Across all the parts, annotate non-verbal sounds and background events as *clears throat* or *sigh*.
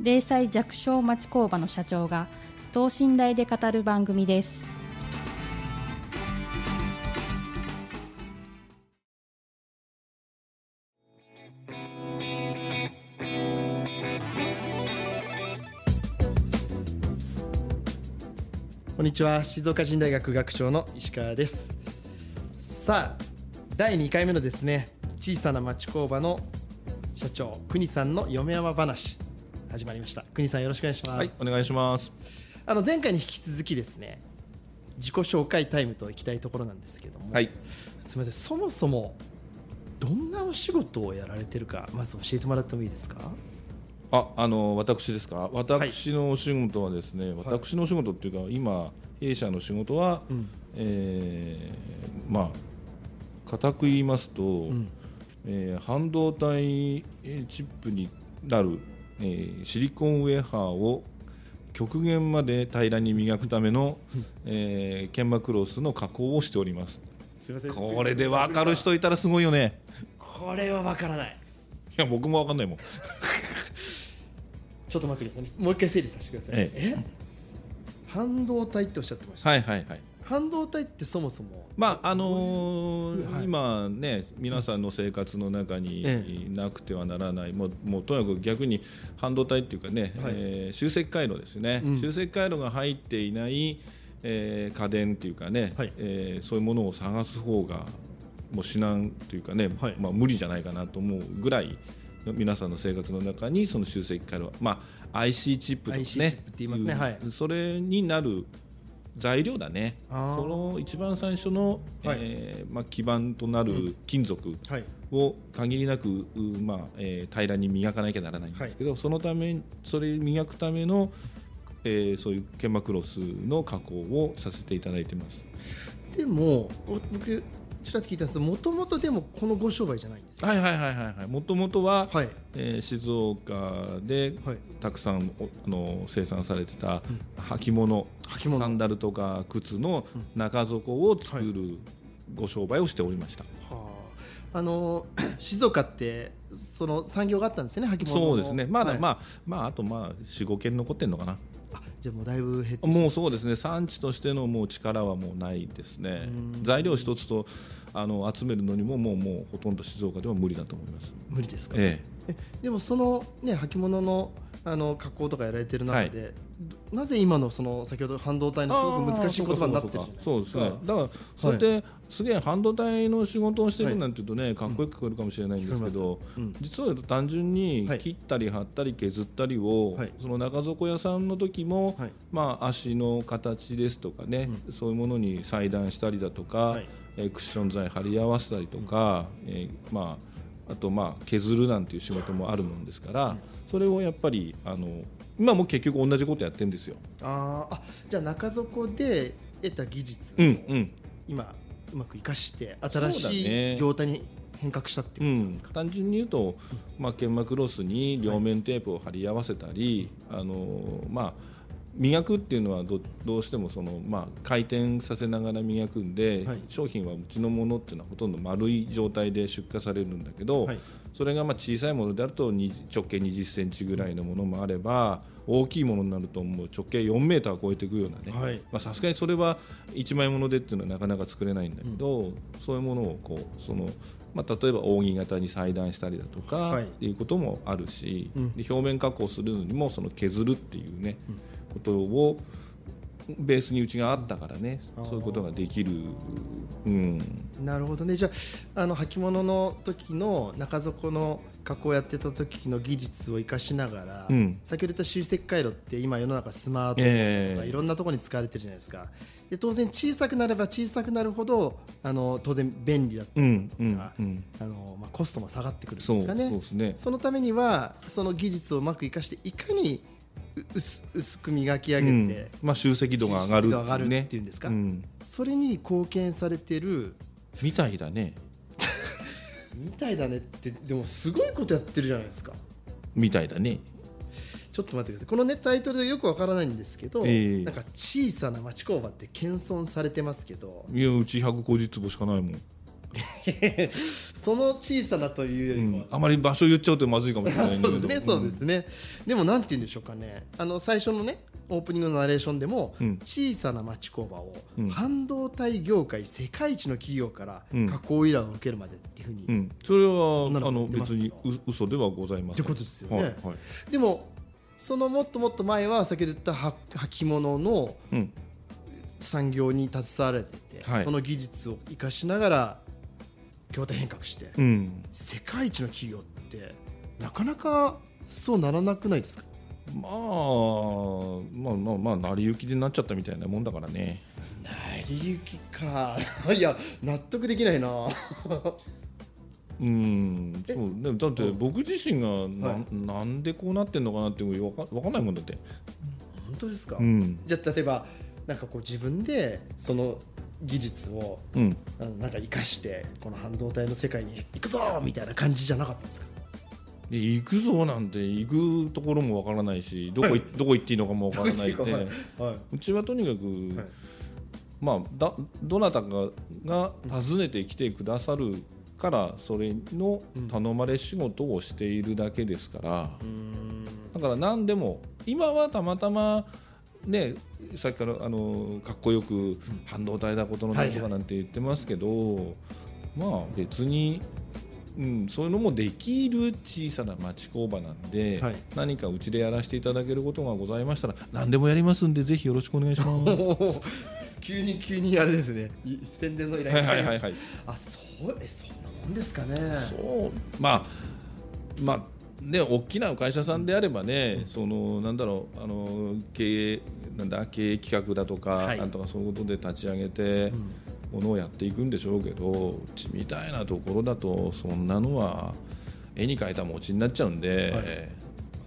零細弱小町工場の社長が等身大で語る番組です。こんにちは。静岡人大学学長の石川です。さあ第2回目のですね小さな町工場の社長国さんの嫁山話。始まりました。国さんよろしくお願いします、はい、お願いします。あの前回に引き続きですね自己紹介タイムといきたいところなんですけども、はい、すみませんそもそもどんなお仕事をやられてるかまず教えてもらってもいいですか？あ、あの私ですか？私のお仕事はですね、私のお仕事っていうか、今弊社の仕事は、うん。えーまあ固く言いますと、ん。えー半導体えーチップになる、えーシリコンウェハーを極限まで平らに磨くための、えー研磨クロスの加工をしております。すみませんこれで分かる人いたらすごいよね。これはわからないいや僕も分かんないもん。*laughs* ちょっと待ってくださいねもう一回整理させてください、ええ？半導体っておっしゃってました、はいはいはい。半導体ってそもそも。まああのーはい。今ね皆さんの生活の中にえなくてはならない、もうもうとにかく逆に半導体っていうかね、はい。えー集積回路ですね、うん。集積回路が入っていない、えー家電っていうかね、はい。えーそういうものを探す方がもう至難というかね、はい。まあ、無理じゃないかなと思うぐらい皆さんの生活の中にその集積回路、まあ、IC チップとかね。IC チップって言いますね。うはい。それになる材料だね。その一番最初の、はい。えーまあ、基盤となる金属はい。を限りなく、うまあえー平らに磨かなきゃならないんですけど、そのためそれ磨くための、えーそういう研磨クロスの加工をさせていただいてます。でもお僕ちらっと聞いたんですけどもともとでもこのご商売じゃないんですかはいはいはいはいはい。もともとは、はい。えー静岡ではい。たくさんおあの生産されてた履物,、履物。サンダルとか靴の中底を作るご商売をしておりました。はあ。あの *clears throat* 静岡ってその産業があったんですよね履物の。そうですね。まだ、はい。まあまああとまあ四五件残ってんのかな。あじゃあもうだいぶ減ってもうそうですね。産地としてのもう力はもうないですね。材料一つとあの集めるのにももうもうほとんど静岡では無理だと思います。無理ですか、ええでもそのね履物のあの加工とかやられてる中で、どなぜ今のその先ほど半導体え。のすごく難しい言葉になってるそうですね。だからそれで、すげえ半導体の仕事をしてるなんていうとね、かっこよく聞こえるかもしれないんですけど、うん。実は単純にはい切ったり貼ったり削ったりを、はい。その中底屋さんの時も、はい。まあ足の形ですとかね、そういうものに裁断したりだとか、はい。えークッション材貼り合わせたりとか、えーまああとまあ削るなんていう仕事もあるもんですから、それをやっぱりあの今も結局同じことやってるんですよ。あーあじゃあ中底で得た技術をうんうん。今うまく生かして新しね。い業態に変革したってうんいうことですか、、単純に言うと、まあ、研磨クロスに両面テープを貼り合わせたり、あのまあ、磨くっていうのはどどうしてもその、まあ、回転させながら磨くんで、はい。商品はうちのものっていうのはほとんど丸い状態で出荷されるんだけど、はい。それがまあ小さいものであるとに直径20センチぐらいのものもあれば大きいものになるともう直径4メーター超えていくようなね、さすがにそれは一枚ものでっていうのはなかなか作れないんだけど、そういうものをこうその、まあ、例えば扇形に裁断したりだとか、はい。っていうこともあるし、うん。で表面加工するのにもその削るっていうね、ことをベースにうちがあったからね。そういうことができる、うん、なるほどね。じゃああの履物の時の中底の加工やってた時の技術を生かしながら、うん。先ほど言った集積回路って今世の中スマートフォンとかええ。いろんなところに使われてるじゃないですか。で当然小さくなれば小さくなるほどあの当然便利だったりとか、うんあのまあ、コストも下がってくるんですかね。ですね。そのためにはその技術をうまく生かしていかにう薄薄く磨き上げて、うん。まあ、集積度が上がる上がるねっていうんですか。ん。それに貢献されてるみたいだね。*laughs* みたいだねってでもすごいことやってるじゃないですか。みたいだね。ちょっと待ってください。このねタイトルでよくわからないんですけど、ええ。なんか小さな町工場って謙遜されてますけど。いやうち150坪しかないもん、*laughs* その小さなというようりも、ん、あまり場所言っちゃうとまずいかもしれない *laughs* そうですねそうですね、でもなんて言うんでしょうかね。あの最初のねオープニングのナレーションでも、うん。小さな町工場を、うん。半導体業界世界一の企業からうん。加工依頼を受けるまでっていうふうに、っうん、それはあの別にどう嘘ではございません。てことですよね、はいはい。でもそのもっともっと前は先ほど言ったは履物のうん。産業に携われてて、はい。その技術を生かしながら業態変革して、うん、世界一の企業ってなかなかそうならなくないですか？まあまあまあまあ成り行きでなっちゃったみたいなもんだからね。成り行きか。*laughs* いや納得できないな。*laughs* うんそう。ねだって僕自身がな,、はん、なんでこうなってんのかなってわかわかんないもんだって、本当ですか、うん。じゃあ例えばなんかこう自分でその技術をうん、なんか生かしてこの半導体の世界に行くぞみたいな感じじゃなかったですか？で行くぞなんて行くところもわからないしどこ,、はい。どこ行っていいのかもわからないで、はい。うちはとにかく、はいまあだどなたかが訪ねてきてくださるからそれの頼まれ仕事をしているだけですから、うーん。だから何でも今はたまたまねさっきからあのかっこよく半導体だことのだとかなんて言ってますけど、まあ別に、うん、そういうのもできる小さな町工場なんで、はい。何かうちでやらせていただけることがございましたら何でもやりますんでぜひよろしくお願いします。急に急にあれですね。い宣伝の依頼はいがはいはいはい。あそうえそんなもんですかね。そうまあまあね大きな会社さんであればね、そのなんだろうあの経営なんだ経営企画だとか、はい。なんとかそういうことで立ち上げて、ものをやっていくんでしょうけどうちみたいなところだとそんなのは絵に描いた餅になっちゃうんで、はい。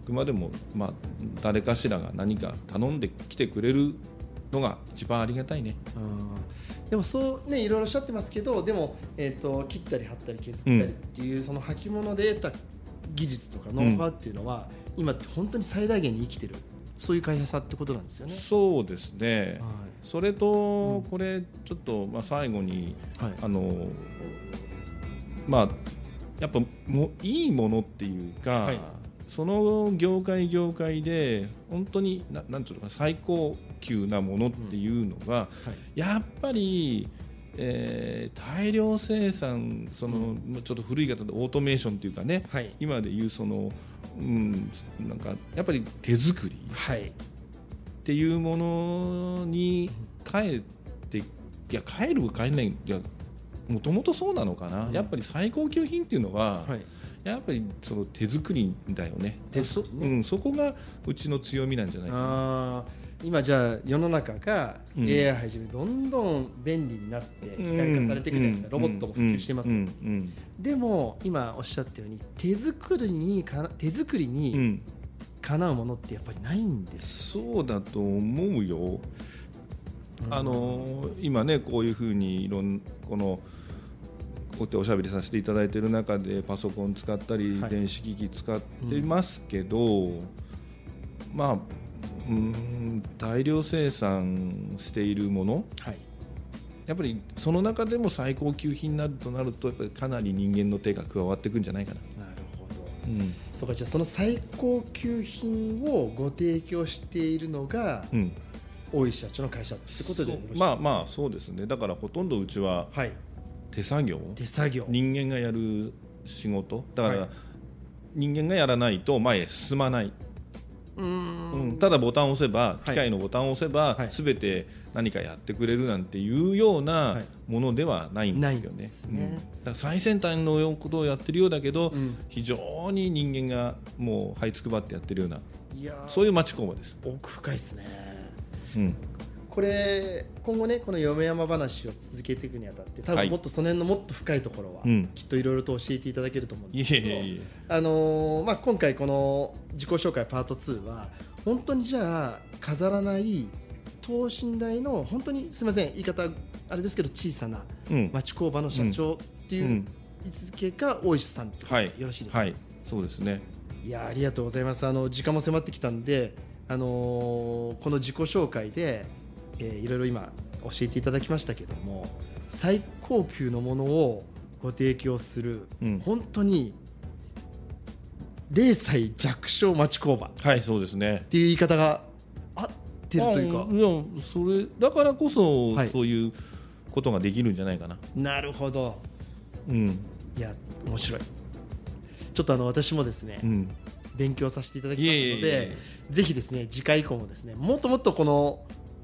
あくまでも、まあ、誰かしらが何か頼んできてくれるのが一番ありがたいね。うんでもそうねいろいろおっしゃってますけどでも、えー、と切ったり貼ったり削ったりっていう、その履物で得た技術とかノウハウっていうのは、今って本当に最大限に生きてるそういう会社さんってことなんですよね。そうですね、はそれと、これちょっと、まあ、最後にいはい。あのまあやっぱもいいものっていうか、はい。その業界業界で本当にななんていうのかな最高級なものっていうのが、やっぱり、えー大量生産その、ちょっと古い方でオートメーションっていうかね、はい。今でいうその、うん、なんかやっぱり手作りはい。っていうものに帰っていや帰る帰らないいやもともとそうなのかな、うん。やっぱり最高級品っていうのは、はいやっぱりその手作りだよね。手そ,、うん、そこがうちの強みなんじゃないかな。今じゃあ世の中がうん。AI はじめどんどん便利になって機械化されていくじゃないですか、ロボットも普及してます、うん。うん。でも今おっしゃったように手作りにかな手作りうんうにん。かなうものってやっぱりないんです、そうだと思うよ、あの今ねこういうふうにいろんこのこうやっておしゃべりさせていただいている中でパソコン使ったり、はい。電子機器使ってますけど、まあうん大量生産しているもの。はい。やっぱりその中でも最高級品になるとなるとやっぱりかなり人間の手が加わっていくんじゃないかな。なるほど。うん。そうかじゃあその最高級品をご提供しているのがうん。大石社長の会社ってことでまあまあそうですね。だからほとんどうちははい手作業？手作業。人間がやる仕事？だから、はい。人間がやらないと前へ進まない。うーん。うん、ただボタンを押せばい。機械のボタンを押せば、はい。すべて何かやってくれるなんていうようはない。ものではないんですよないんね。ね。うん。だから最先端のことをやってるようだけど、うん。非常に人間がもう這いつくばってやってるようないやー。そういう町工場です。奥深いですね。うん、これ今後ねこの嫁山話を続けていくにあたって多はい。分もっとその辺のもっと深いところは、うん。きっといろいろと教えていただけると思うんです。けどあのーまあ、今回この自己紹介パート2は本当にじゃあ飾らない等身大の本当にすみません言い方あれですけど小さなうん。町工場の社長っていううん。位置づけが大石さんはいよろしいですか、はい。そうですね。いやありがとうございます。あの時間も迫ってきたんで、あのーこの自己紹介で、えーいろいろ今教えていただきましたけども最高級のものをご提供する、うん。本当に0歳弱小町工場っはいそうですね。ていう言い方が合ってるというか。あいやそれだからこそ、はい。そういうことができるんじゃないかな。なるほど。うん。いや面白い。ちょっとあの私もですね、うん。勉強させていただきますのでぜひですね次回以降もですねもっともっとこの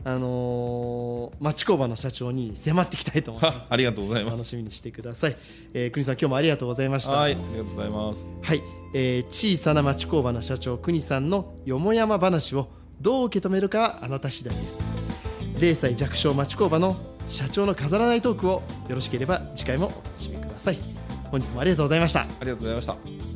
あのー町工場の社長に迫っていきたいと思います。は *laughs* ありがとうございます。楽しみにしてください、えー、国さん今日もありがとうございました。はいありがとうございます。はい。えー小さな町工場の社長国さんのよもやま話をどう受け止めるかはあなた次第です。0歳弱小町工場の社長の飾らないトークをよろしければ次回もお楽しみください。本日もありがとうございました。ありがとうございました。